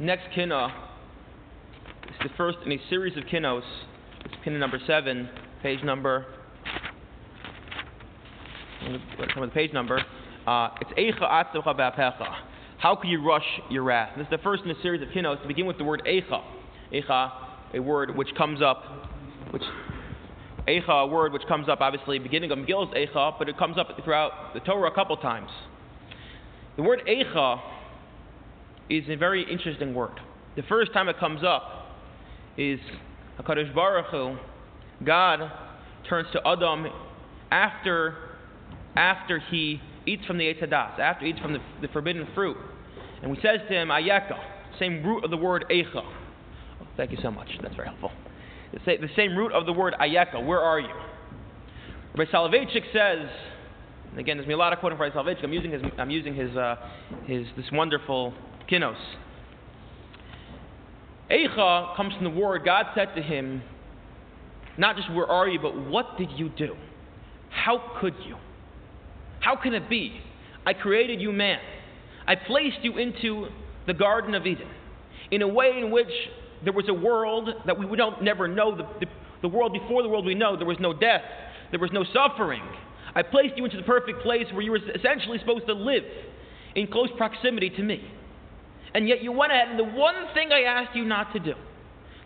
next kinna is the first in a series of kinnos. It's kinna number seven, page number. With the page number. Uh, it's Eicha Atzocha Ba'apecha. How can you rush your wrath? And this is the first in a series of kinnos to begin with the word Eicha. Eicha, a word which comes up, which Eicha, a word which comes up obviously beginning of Megillah's Eicha, but it comes up throughout the Torah a couple times. The word Eicha is a very interesting word. The first time it comes up is HaKadosh Baruch Hu, God turns to Adam after, after he eats from the Eitz after he eats from the, the, forbidden fruit. And he says to him, Ayeka, same root of the word Eicha. Thank you so much. That's very helpful. The same root of the word Ayeka. Where are you? Rabbi Soloveitchik says, again, there's me a lot of quoting from Rabbi Soloveitchik. I'm using his, I'm using his, uh, his this wonderful kinos. Eicha comes from the word God said to him, not just where are you, but what did you do? How could you? How can it be? I created you man. I placed you into the Garden of Eden in a way in which there was a world that we don't never know. The, the, the world before the world we know, there was no death, there was no suffering. I placed you into the perfect place where you were essentially supposed to live in close proximity to me. And yet you went ahead and the one thing I asked you not to do,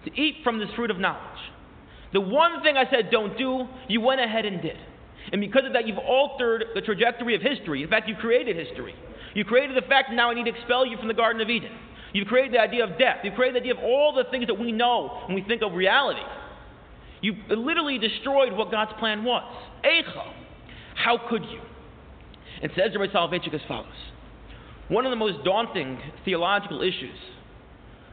to eat from this fruit of knowledge, the one thing I said don't do, you went ahead and did. And because of that, you've altered the trajectory of history. In fact, you created history. You created the fact that now I need to expel you from the Garden of Eden. You've created the idea of death. You've created the idea of all the things that we know when we think of reality. You literally destroyed what God's plan was. Eicha. How could you? It says Rabbi Soloveitchik as follows one of the most daunting theological issues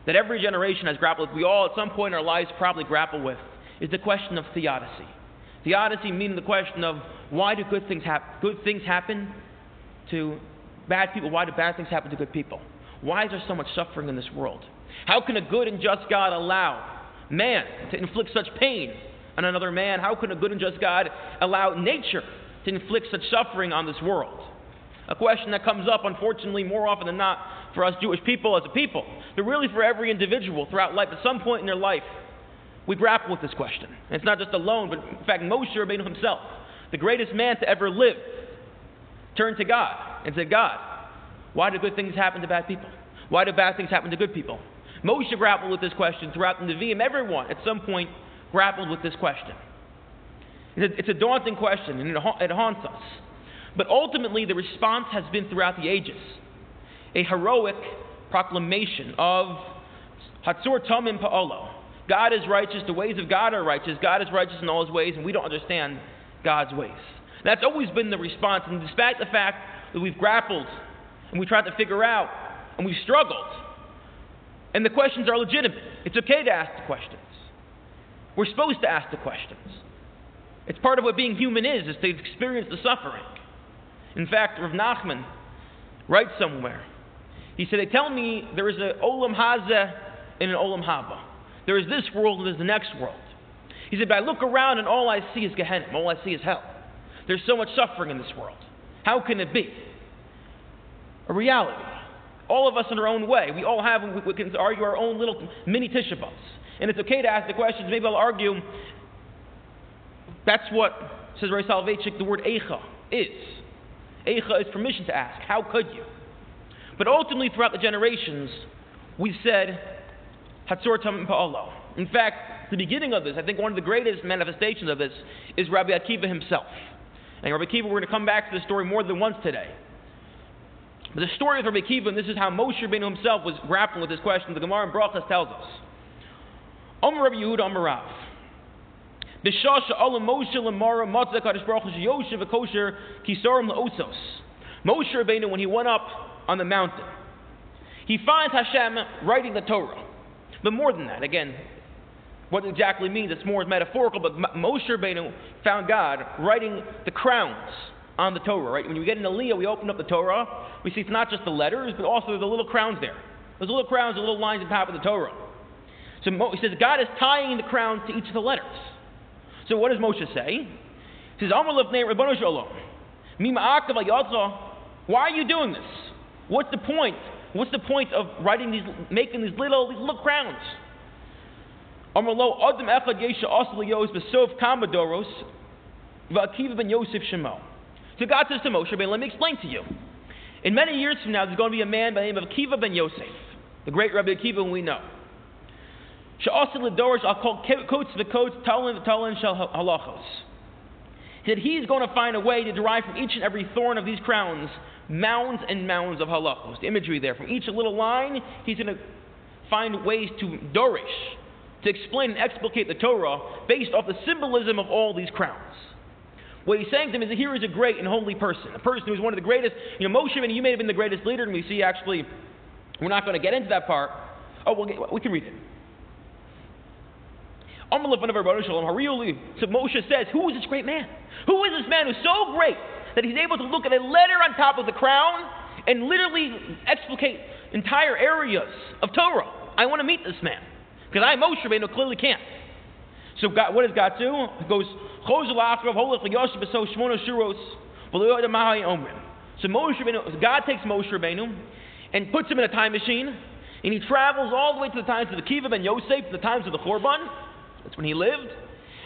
that every generation has grappled with, we all at some point in our lives probably grapple with, is the question of theodicy. Theodicy meaning the question of why do good things, hap- good things happen to bad people? Why do bad things happen to good people? Why is there so much suffering in this world? How can a good and just God allow man to inflict such pain on another man? How can a good and just God allow nature to inflict such suffering on this world? A question that comes up, unfortunately, more often than not for us Jewish people as a people, but really for every individual throughout life. At some point in their life, we grapple with this question. And it's not just alone, but in fact, Moshe Rabbeinu himself, the greatest man to ever live, turned to God and said, God, why do good things happen to bad people? Why do bad things happen to good people? Moshe grappled with this question throughout the Nevi'im. Everyone, at some point, grappled with this question. It's a, it's a daunting question, and it haunts us. But ultimately, the response has been throughout the ages a heroic proclamation of Hatzor Tamim Pa'olo. God is righteous, the ways of God are righteous, God is righteous in all his ways, and we don't understand God's ways. That's always been the response, and despite the fact that we've grappled and we tried to figure out and we've struggled, and the questions are legitimate. It's okay to ask the questions. We're supposed to ask the questions. It's part of what being human is, is to experience the suffering. In fact, Rav Nachman writes somewhere. He said, They tell me there is an Olam Hazeh and an Olam Haba. There is this world and there's the next world. He said, But I look around and all I see is Gehenna, all I see is hell. There's so much suffering in this world. How can it be? A reality. All of us in our own way. We all have, we, can argue our own little mini Tisha And it's okay to ask the questions. Maybe I'll argue that's what, says Rav Soloveitchik, the word Eicha is. Eicha is permission to ask. How could you? But ultimately, throughout the generations, we've said, Hatzor Pa'alo. In fact, the beginning of this, I think one of the greatest manifestations of this, is Rabbi Akiva himself. And Rabbi Akiva, we're going to come back to this story more than once today. But the story of Rabbi Akiva, and this is how Moshe Rabbeinu himself was grappling with this question, the Gemara in Brachas tells us. Omer Rabbi Yehuda Omer Rav. Moshe Rabbeinu, when he went up on the mountain, he finds Hashem writing the Torah. But more than that, again, what it exactly means, it's more metaphorical, but Moshe Rabbeinu found God writing the crowns on the Torah, right? When we get in Aliyah, we open up the Torah, we see it's not just the letters, but also the little crowns there. Those little crowns, the little lines on top of the Torah. So he says God is tying the crowns to each of the letters. So what does Moshe say? He says, Why are you doing this? What's the point What's the point of writing these, making these little, these little crowns? Amrlo Adam Echad Yesha Besov Va'akiva ben Yosef Shemo. So God says to Moshe, let me explain to you. In many years from now, there's going to be a man by the name of Akiva ben Yosef, the great Rabbi Akiva we know. Sha'asil Ledorish, I'll call coats the coats, Talin Talin Shal Halachos. That he's going to find a way to derive from each and every thorn of these crowns mounds and mounds of halachos. The imagery there. From each little line, he's going to find ways to dorish, to explain and explicate the Torah based off the symbolism of all these crowns. What he's saying to him is that here is a great and holy person, a person who is one of the greatest. You know, Moshe, and you may have been the greatest leader, and we see actually, we're not going to get into that part. Oh, we'll we can read it. So Moshe says, Who is this great man? Who is this man who's so great that he's able to look at a letter on top of the crown and literally explicate entire areas of Torah? I want to meet this man. Because I, Moshe Rabbeinu, clearly can't. So God, what does God do? He goes, so Moshe Rabbeinu, God takes Moshe Rabbeinu and puts him in a time machine, and he travels all the way to the times of the Kiva ben Yosef, the times of the Chorban, that's when he lived,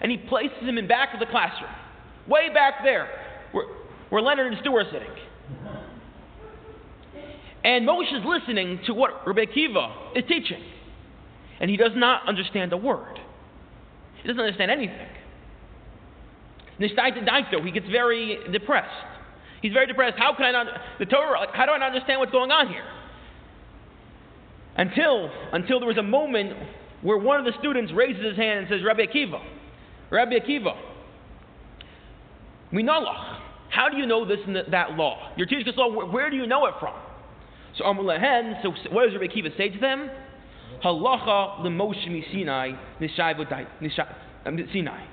and he places him in back of the classroom, way back there, where, where Leonard and Stu are sitting. And Moshe is listening to what Rabbi Kiva is teaching, and he does not understand a word. He doesn't understand anything. And he gets very depressed. He's very depressed. How can I not the Torah? Like, how do I not understand what's going on here? Until until there was a moment where one of the students raises his hand and says, Rabbi Akiva, Rabbi Akiva, minalach. How do you know this and that law? Your teacher says, where, where do you know it from? So Amulehen, so what does Rabbi Akiva say to them? Halacha l'Moshe Sinai um, Sinai.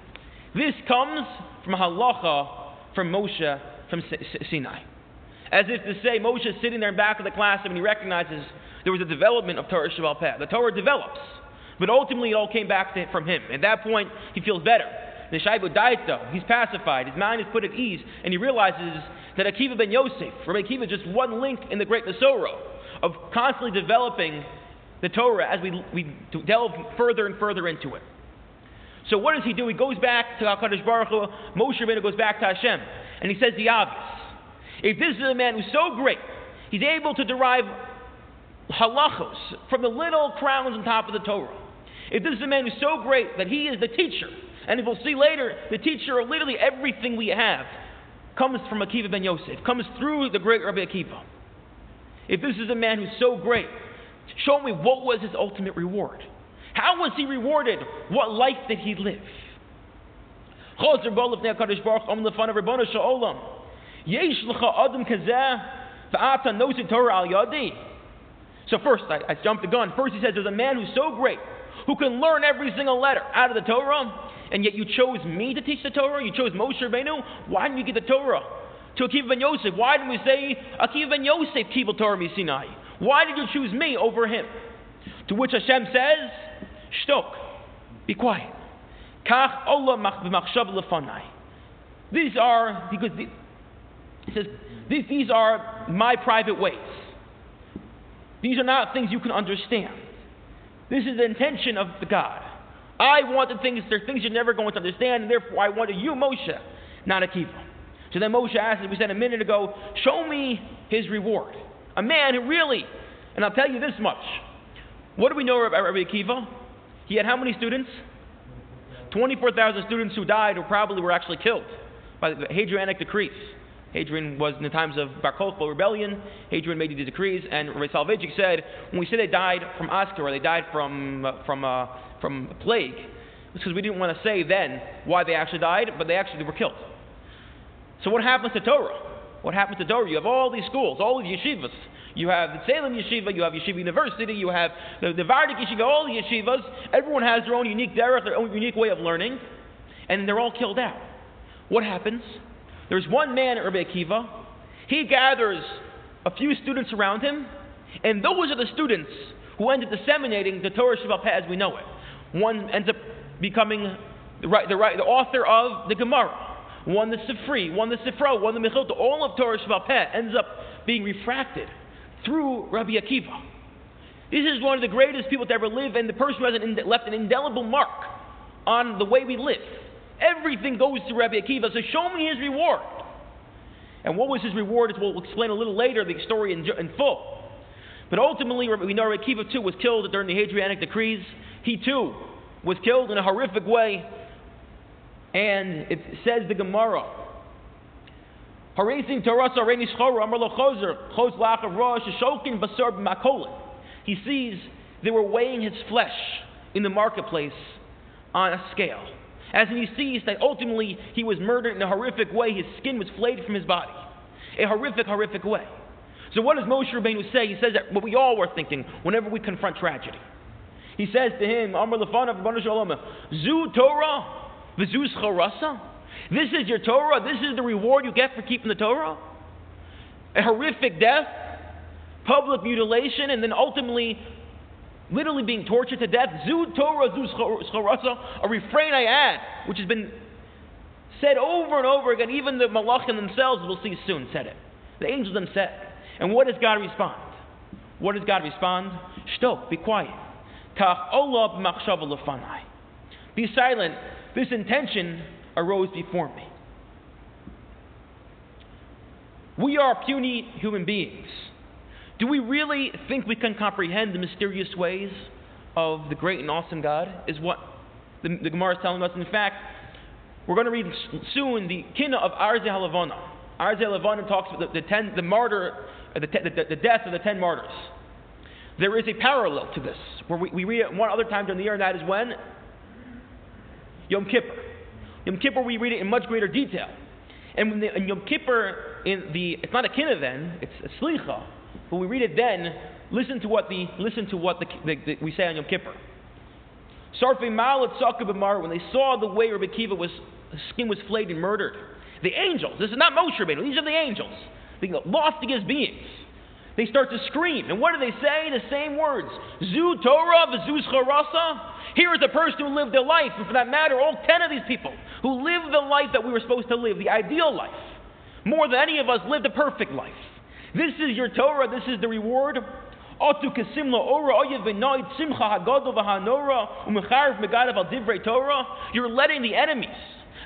This comes from halacha from Moshe from Sinai. As if to say, Moshe is sitting there in back of the classroom and he recognizes there was a development of Torah Sheba'al Peh. The Torah develops. But ultimately, it all came back to, from him. At that point, he feels better. Neshaibu though. he's pacified, his mind is put at ease, and he realizes that Akiva ben Yosef, Rabbi Akiva, just one link in the great Masoro of constantly developing the Torah as we, we delve further and further into it. So what does he do? He goes back to HaKadosh Baruch Hu, Moshe Rabbeinu goes back to Hashem, and he says the obvious. If this is a man who's so great, he's able to derive halachos from the little crowns on top of the Torah. If this is a man who's so great that he is the teacher, and if we'll see later, the teacher of literally everything we have comes from Akiva ben Yosef, comes through the great Rabbi Akiva. If this is a man who's so great, show me what was his ultimate reward. How was he rewarded? What life did he live? So first, I, I jumped the gun. First he says, there's a man who's so great who can learn every single letter out of the Torah, and yet you chose me to teach the Torah? You chose Moshe Rabbeinu? Why didn't you get the Torah? To Akiva ben Yosef. Why didn't we say Akiva ben Yosef Kibble Torah Sinai? Why did you choose me over him? To which Hashem says, Shtok, be quiet. Kach lefanai. These are, because the, he says, these, these are my private ways. These are not things you can understand. This is the intention of the God. I want the things, there are things you're never going to understand, and therefore I wanted you, Moshe, not Akiva. So then Moshe asked, as we said a minute ago, show me his reward. A man who really, and I'll tell you this much. What do we know about Rabbi Akiva? He had how many students? 24,000 students who died or probably were actually killed by the Hadrianic decrees. Hadrian was in the times of Bar Kokhba rebellion. Hadrian made these decrees, and Soloveitchik said, when we say they died from askara or they died from, uh, from, uh, from a plague, it's because we didn't want to say then why they actually died, but they actually were killed. So what happens to Torah? What happens to Torah? You have all these schools, all these yeshivas. You have the Salem Yeshiva, you have Yeshiva University, you have the, the Vardik Yeshiva, all the yeshivas. Everyone has their own unique derech, their own unique way of learning, and they're all killed out. What happens? There's one man at Rabbi Akiva. He gathers a few students around him, and those are the students who end up disseminating the Torah Sheba'al Peh as we know it. One ends up becoming the, right, the, right, the author of the Gemara, one the Sifri, one the Sifro, one the Mechilta. All of Torah Sheba'al Peh ends up being refracted through Rabbi Akiva. This is one of the greatest people to ever live, and the person who has an, left an indelible mark on the way we live. Everything goes to Rabbi Akiva, so show me his reward. And what was his reward, as we'll explain a little later, the story in, in full. But ultimately, we know Rabbi Akiva too was killed during the Hadrianic decrees. He too was killed in a horrific way. And it says the Gemara, He sees they were weighing his flesh in the marketplace on a scale. As he sees that ultimately he was murdered in a horrific way, his skin was flayed from his body. A horrific, horrific way. So what does Moshe Rabbeinu say? He says that what we all were thinking whenever we confront tragedy. He says to him, Amr Shalom, Zu Torah, V'zu Scharasa. This is your Torah. This is the reward you get for keeping the Torah. A horrific death, public mutilation, and then ultimately literally being tortured to death. Zu Torah, zu scharasa, a refrain I add, which has been said over and over again. Even the malachim themselves, we'll see soon, said it. The angels them said. And what does God respond? What does God respond? Shto, be quiet. Kach olab lefanai. Be silent. This intention arose before me. We are puny human beings. Do we really think we can comprehend the mysterious ways of the great and awesome God? Is what the, the Gemara is telling us. In fact, we're going to read soon the Kina of Arzei HaLevanon. Arzei HaLevanon talks about the, the, ten, the martyr, uh, the, the, the, death of the ten martyrs. There is a parallel to this, where we, we read it one other time during the year, and that is when? Yom Kippur. Yom Kippur, we read it in much greater detail. And when the, in Yom Kippur, in the, it's not a Kina then, it's a Slicha. When we read it then, listen to what the listen to what the, the, the we say on Yom Kippur. Sarfei Malat B'mar, when they saw the way Rabbi Kiva was his skin was flayed and murdered, the angels, this is not Moshe Rabbeinu, these are the angels, the loftiest beings. They start to scream. And what do they say? The same words. Zu Torah v'zu scharasa. Here is a person who lived a life, and for that matter, all ten of these people who lived the life that we were supposed to live, the ideal life. More than any of us lived a perfect life. This is your Torah, this is the reward. You're letting the enemies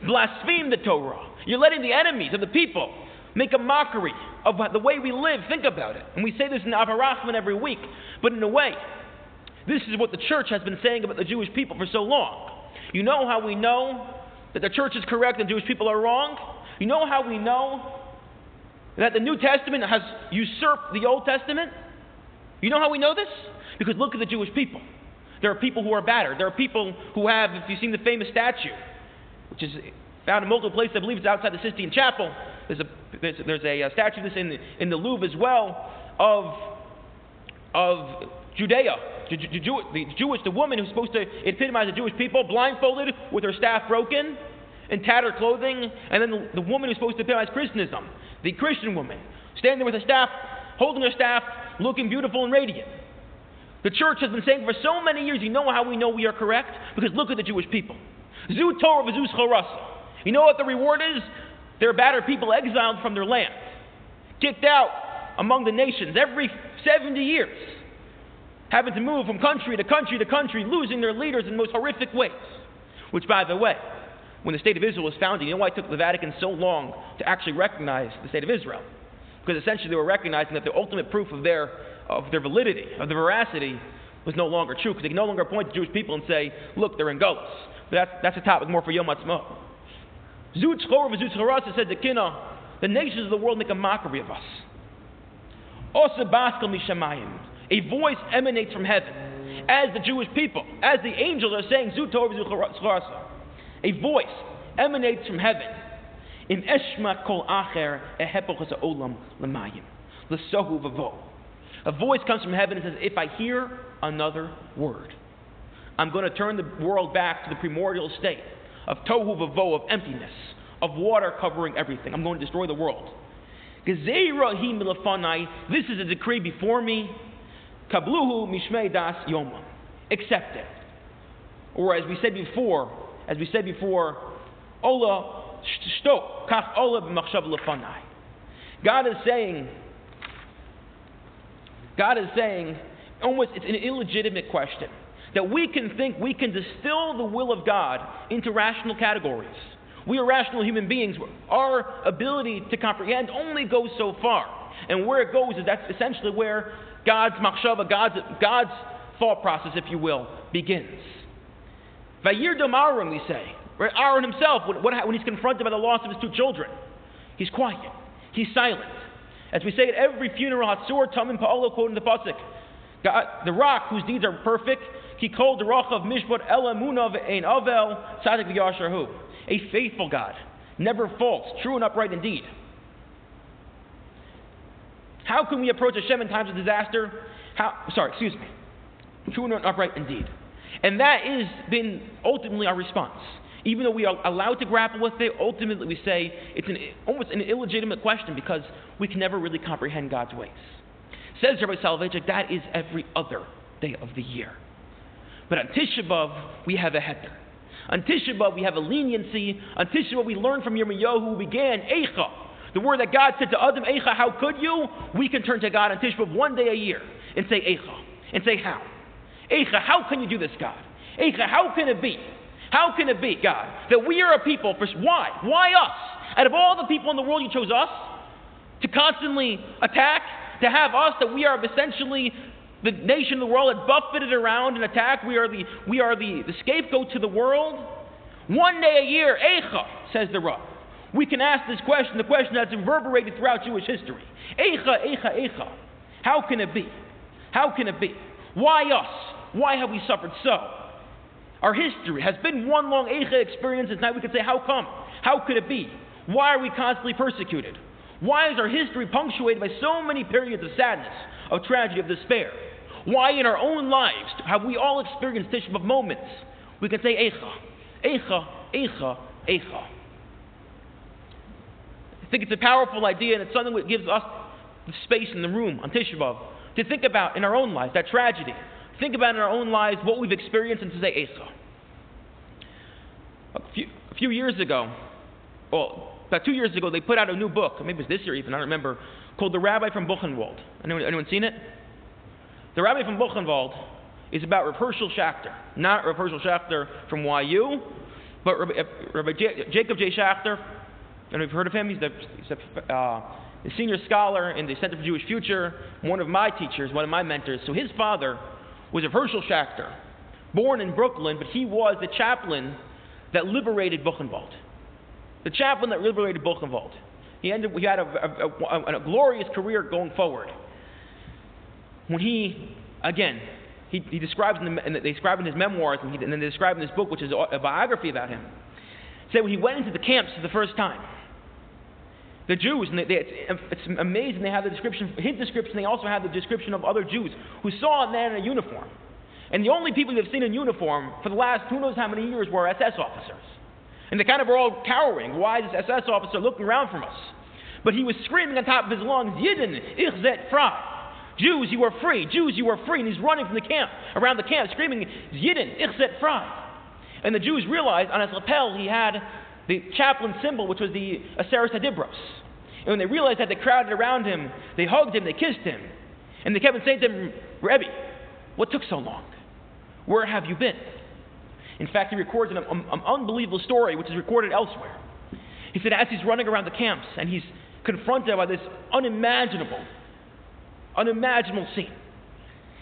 blaspheme the Torah. You're letting the enemies of the people make a mockery of the way we live. Think about it. And we say this in Av HaRachamim every week, but in a way, this is what the church has been saying about the Jewish people for so long. You know how we know that the church is correct and Jewish people are wrong? You know how we know that the New Testament has usurped the Old Testament? You know how we know this? Because look at the Jewish people. There are people who are battered. There are people who have, if you've seen the famous statue, which is found in multiple places, I believe it's outside the Sistine Chapel. There's a, there's, there's a, uh, statue of this in the, in the Louvre as well of, of Judea. The Jewish, the woman who's supposed to epitomize the Jewish people, blindfolded with her staff broken, in tattered clothing, and then the, the woman who's supposed to epitomize Christianism, the Christian woman, standing with her staff, holding her staff, looking beautiful and radiant. The church has been saying for so many years, you know how we know we are correct? Because look at the Jewish people. Zu Torah v'zu charasa. You know what the reward is? They're battered people exiled from their land, kicked out among the nations every 70 years, having to move from country to country to country, losing their leaders in the most horrific ways. Which, by the way, when the state of Israel was founded, you know why it took the Vatican so long to actually recognize the state of Israel? Because essentially they were recognizing that the ultimate proof of their, of their validity, of their veracity, was no longer true. Because they could no longer point to Jewish people and say, look, they're in Golos. But that's, that's a topic more for Yom Ha'atzmaut. Zut Chor v'Zut Charasa said the Kina, the nations of the world make a mockery of us. Osa Baskel Mishamayim. A voice emanates from heaven. As the Jewish people, as the angels are saying, Zut Torah v'Zut Charasa a voice emanates from heaven. In eshma kol acher ehepochas olam lemayim. L'sohu vavo. A voice comes from heaven and says, If I hear another word, I'm going to turn the world back to the primordial state of tohu vavo, of emptiness, of water covering everything. I'm going to destroy the world. This is a decree before me. Kabluhu mishmei das yoma. Accept it. Or as we said before, as we said before, Ola kach Ola b'machshav lefanai. God is saying, God is saying, almost, it's an illegitimate question. That we can think we can distill the will of God into rational categories. We are rational human beings. Our ability to comprehend only goes so far. And where it goes is that's essentially where God's machshava, God's, God's thought process, if you will, begins. Vayidom Aharon, we say. Right? Aaron himself, when, he's confronted by the loss of his two children, he's quiet. He's silent. As we say at every funeral, Hatsur Tamim Pa'olo, quoting the Pasuk, the rock whose deeds are perfect, he called the rock of Mishpat Elamunav Ein Avel Tzadik V'Yasharhu. A faithful God, never false, true and upright indeed. How can we approach Hashem in times of disaster? How, sorry, excuse me. True and upright indeed. And that has been ultimately our response. Even though we are allowed to grapple with it, ultimately we say it's an, almost an illegitimate question because we can never really comprehend God's ways. Says Rabbi Soloveitchik, that is every other day of the year. But on Tisha B'Av, we have a heter. On Tisha B'Av, we have a leniency. On Tisha B'Av, we learn from Yirmiyahu who began Eicha. The word that God said to Adam, Eicha, how could you? We can turn to God on Tisha B'Av one day a year and say Eicha. And say how. Eicha, how can you do this, God? Eicha, how can it be? How can it be, God, that we are a people for why? Why us? Out of all the people in the world, you chose us to constantly attack, to have us that we are essentially the nation of the world that buffeted around and attacked. We are the we are the, the scapegoat to the world. One day a year, Eicha, says the Rav. We can ask this question, the question that's reverberated throughout Jewish history. Eicha, Eicha, Eicha. How can it be? How can it be? Why us? Why have we suffered so? Our history has been one long Eicha experience, and now we could say, how come? How could it be? Why are we constantly persecuted? Why is our history punctuated by so many periods of sadness, of tragedy, of despair? Why in our own lives have we all experienced Tisha of moments? We can say Eicha, Eicha, Eicha, Eicha. I think it's a powerful idea, and it's something that gives us the space in the room on Tisha B'Av to think about in our own lives, that tragedy, think about in our own lives what we've experienced and to say Eicha. A few, a few years ago, well, about two years ago, they put out a new book, maybe it was this year even, I don't remember, called The Rabbi from Buchenwald. Anyone, anyone seen it? The Rabbi from Buchenwald is about Rav Hershel Schachter, not Rav Hershel Schachter from YU, but Rabbi, Rabbi J, Jacob J. Schachter. And you've heard of him. He's the, he's the, uh, senior scholar in the Center for Jewish Future, one of my teachers, one of my mentors. So his father was a Herschel Schachter, born in Brooklyn, but he was the chaplain that liberated Buchenwald. The chaplain that liberated Buchenwald. He, ended, he had a, a, a, a glorious career going forward. When he, again, he, he describes in, the, and they describe in his memoirs, and, he, and then they describe in this book, which is a biography about him, said when he went into the camps for the first time, the Jews, and they, they, it's, it's, amazing they have the description, his description, they also have the description of other Jews who saw a man in a uniform. And the only people they've seen in uniform for the last who knows how many years were SS officers. And they kind of were all cowering. Why is this SS officer looking around from us? But he was screaming on top of his lungs, Yidden, ich zet frei. Jews, you are free. Jews, you are free. And he's running from the camp, around the camp, screaming, Yidden, ich zet frei. And the Jews realized on his lapel he had the chaplain symbol, which was the Aseret Hadibros. And when they realized that, they crowded around him, they hugged him, they kissed him. And they kept saying to him, Rebbe, what took so long? Where have you been? In fact, he records an, an, an unbelievable story, which is recorded elsewhere. He said, as he's running around the camps and he's confronted by this unimaginable, unimaginable scene,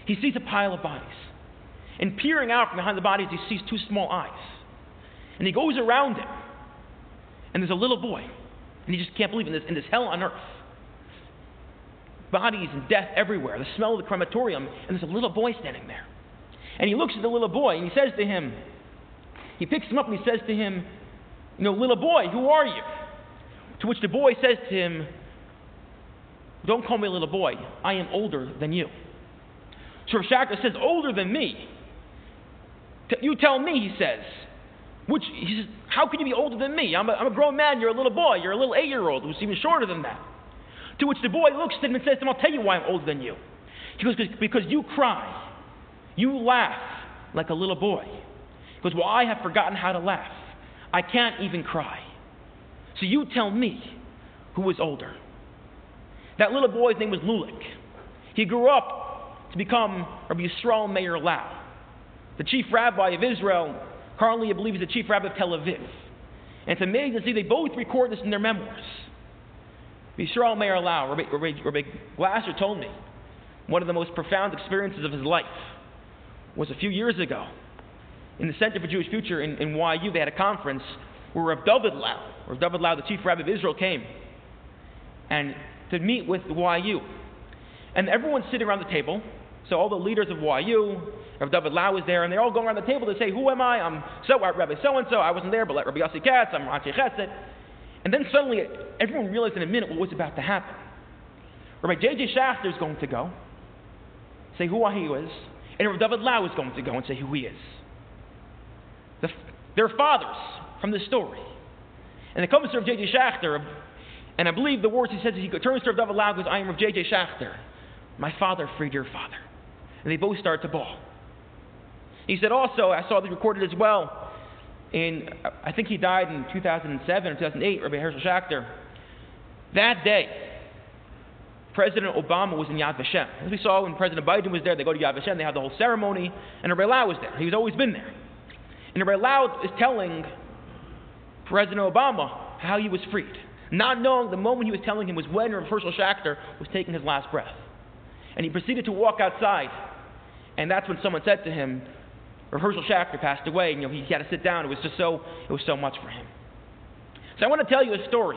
he sees a pile of bodies. And peering out from behind the bodies, he sees two small eyes. And he goes around him and there's a little boy, and he just can't believe in this, in this hell on earth. Bodies and death everywhere, the smell of the crematorium, and there's a little boy standing there. And he looks at the little boy and he says to him, he picks him up and he says to him, You know, little boy, who are you? To which the boy says to him, Don't call me a little boy. I am older than you. So Schachter says, Older than me? You tell me, he says. Which, he says, how can you be older than me? I'm a, I'm a grown man, you're a little boy, you're a little eight year old who's even shorter than that. To which the boy looks at him and says to him, I'll tell you why I'm older than you. He goes, Because you cry, you laugh like a little boy. He goes, Well, I have forgotten how to laugh. I can't even cry. So you tell me who is older. That little boy's name was Lulik. He grew up to become Rabbi Yisrael Meir Lau, the chief rabbi of Israel. Currently, I believe he's the chief rabbi of Tel Aviv. And it's amazing to see they both record this in their memoirs. Yisrael Meir Lau, Rabbi, Rabbi, Rabbi Glasser told me, one of the most profound experiences of his life was a few years ago in the Center for Jewish Future in, in YU. They had a conference where Rav David Lau, Rav David Lau, the chief rabbi of Israel, came and to meet with YU. And everyone's sitting around the table. So all the leaders of YU, Rav David Lau was there, and they're all go around the table to say, Who am I? I'm so Rabbi so and so. I wasn't there, but let Rabbi Yossi Katz. I'm Rashi Chesed. And then suddenly everyone realized in a minute what was about to happen. Rabbi J.J. Schachter is going to go, say who he is, and Rabbi David Lau is going to go and say who he is. The, they're fathers from the story. And it comes to Rabbi J.J. Schachter, and I believe the words he says, he turns to Rabbi David Lau and goes, I am Rabbi J.J. Schachter. My father freed your father. And they both start to bawl. He said also, I saw this recorded as well, in, I think he died in 2007 or 2008, Rabbi Hershel Schachter. That day, President Obama was in Yad Vashem. As we saw when President Biden was there, they go to Yad Vashem, they have the whole ceremony, and Rabbi Lau was there. He's always been there. And Rabbi Lau is telling President Obama how he was freed, not knowing the moment he was telling him was when Rabbi Hershel Schachter was taking his last breath. And he proceeded to walk outside, and that's when someone said to him, Hershel Schachter passed away, and you know, he had to sit down. It was just so, it was so much for him. So I want to tell you a story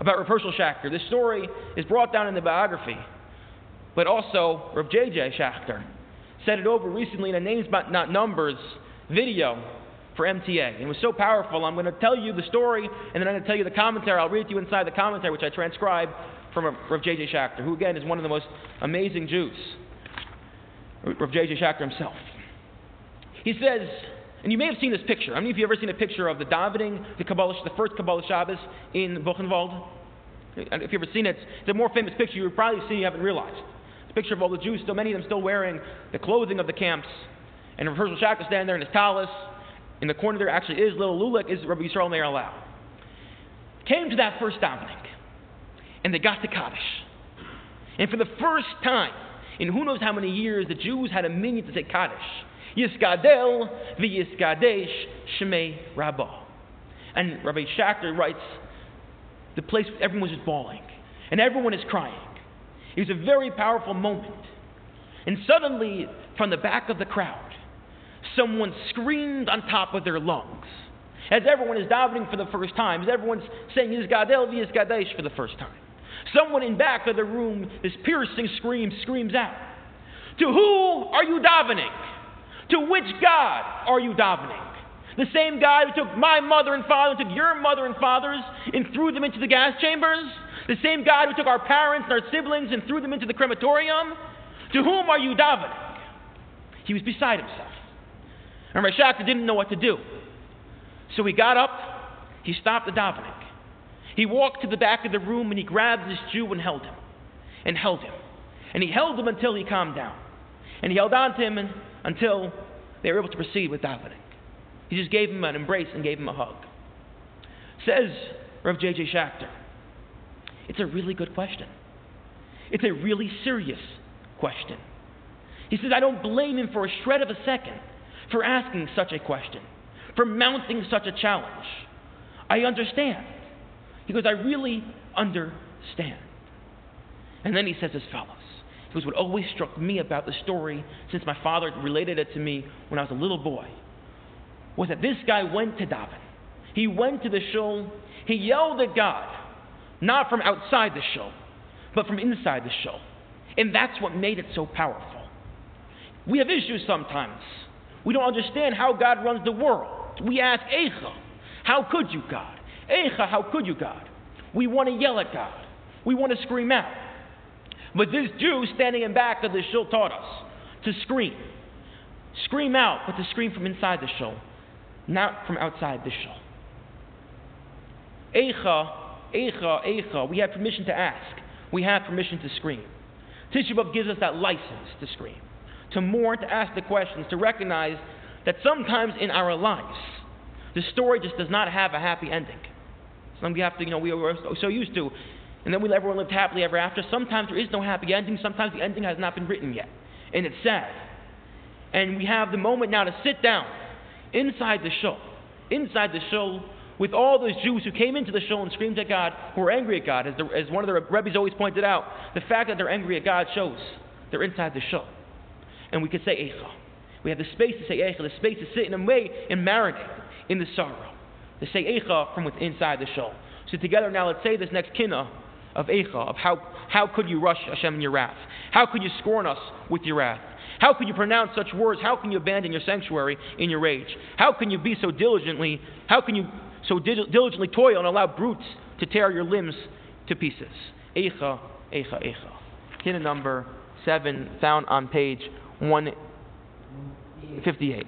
about Rav Hershel Schachter. This story is brought down in the biography, but also Rav J.J. Schachter said it over recently in a Names But Not Numbers video for MTA. It was so powerful. I'm going to tell you the story, and then I'm going to tell you the commentary. I'll read to you inside the commentary, which I transcribed from Rav J.J. Schachter, who again is one of the most amazing Jews. Rav J.J. Schachter himself. He says, and you may have seen this picture. How many of you have ever seen a picture of the davening, the Kabbalah, the first Kabbalah Shabbos in Buchenwald? If you've ever seen it, it's a more famous picture you would probably see you haven't realized. It's a picture of all the Jews, still many of them still wearing the clothing of the camps. And Rav Hershel Schachter standing there in his tallis. In the corner there actually is little Lulik, is Rabbi Yisrael Meir Lau. Came to that first davening, and they got to Kaddish. And for the first time in who knows how many years, the Jews had a minyan to say Kaddish. Yiskadel v'yiskadesh shmei Rabbah. And Rabbi Schachter writes, the place, everyone was just bawling. And everyone is crying. It was a very powerful moment. And suddenly, from the back of the crowd, someone screamed on top of their lungs. As everyone is davening for the first time, as everyone's saying Yizgadel v'Yizgadesh for the first time. Someone in back of the room, this piercing scream, screams out, To who are you davening? To which God are you davening? The same God who took my mother and father, took your mother and fathers, and threw them into the gas chambers? The same God who took our parents and our siblings and threw them into the crematorium? To whom are you davening? He was beside himself. And Schachter didn't know what to do. So he got up, he stopped the davening. He walked to the back of the room and he grabbed this Jew and held him. And held him. And he held him until he calmed down. And he held on to him and until they were able to proceed with davening. He just gave him an embrace and gave him a hug. Says Rev J.J. Schachter, it's a really good question. It's a really serious question. He says, I don't blame him for a shred of a second for asking such a question, for mounting such a challenge. I understand. He goes, I really understand. And then he says as follows was what always struck me about the story, since my father related it to me when I was a little boy, was that this guy went to daven. He went to the shul. He yelled at God, not from outside the shul, but from inside the shul. And that's what made it so powerful. We have issues sometimes. We don't understand how God runs the world. We ask, Eicha, how could you, God? Eicha, how could you, God? We want to yell at God. We want to scream out. But this Jew standing in back of the shul taught us to scream. Scream out, but to scream from inside the shul, not from outside the shul. Eicha, Eicha, Eicha. We have permission to ask. We have permission to scream. Tisha B'Av gives us that license to scream, to mourn, to ask the questions, to recognize that sometimes in our lives, the story just does not have a happy ending. We have to, you know, we are so used to and then we everyone lived happily ever after. Sometimes there is no happy ending. Sometimes the ending has not been written yet. And it's sad. And we have the moment now to sit down inside the shul, inside the shul, with all those Jews who came into the shul and screamed at God, who were angry at God. As, the, as one of the rabbis always pointed out, the fact that they're angry at God shows they're inside the shul. And we could say Eicha. We have the space to say Eicha, the space to sit in a way and marinate in the sorrow. Say Eicha from within inside the shul. So together now let's say this next kinna of Eicha, of how, how could you rush Hashem in your wrath? How could you scorn us with your wrath? How can you pronounce such words? How can you abandon your sanctuary in your rage? How can you be so diligently, how can you so diligently toil and allow brutes to tear your limbs to pieces? Eicha, Eicha, Eicha. Kinna number 7, found on page 158.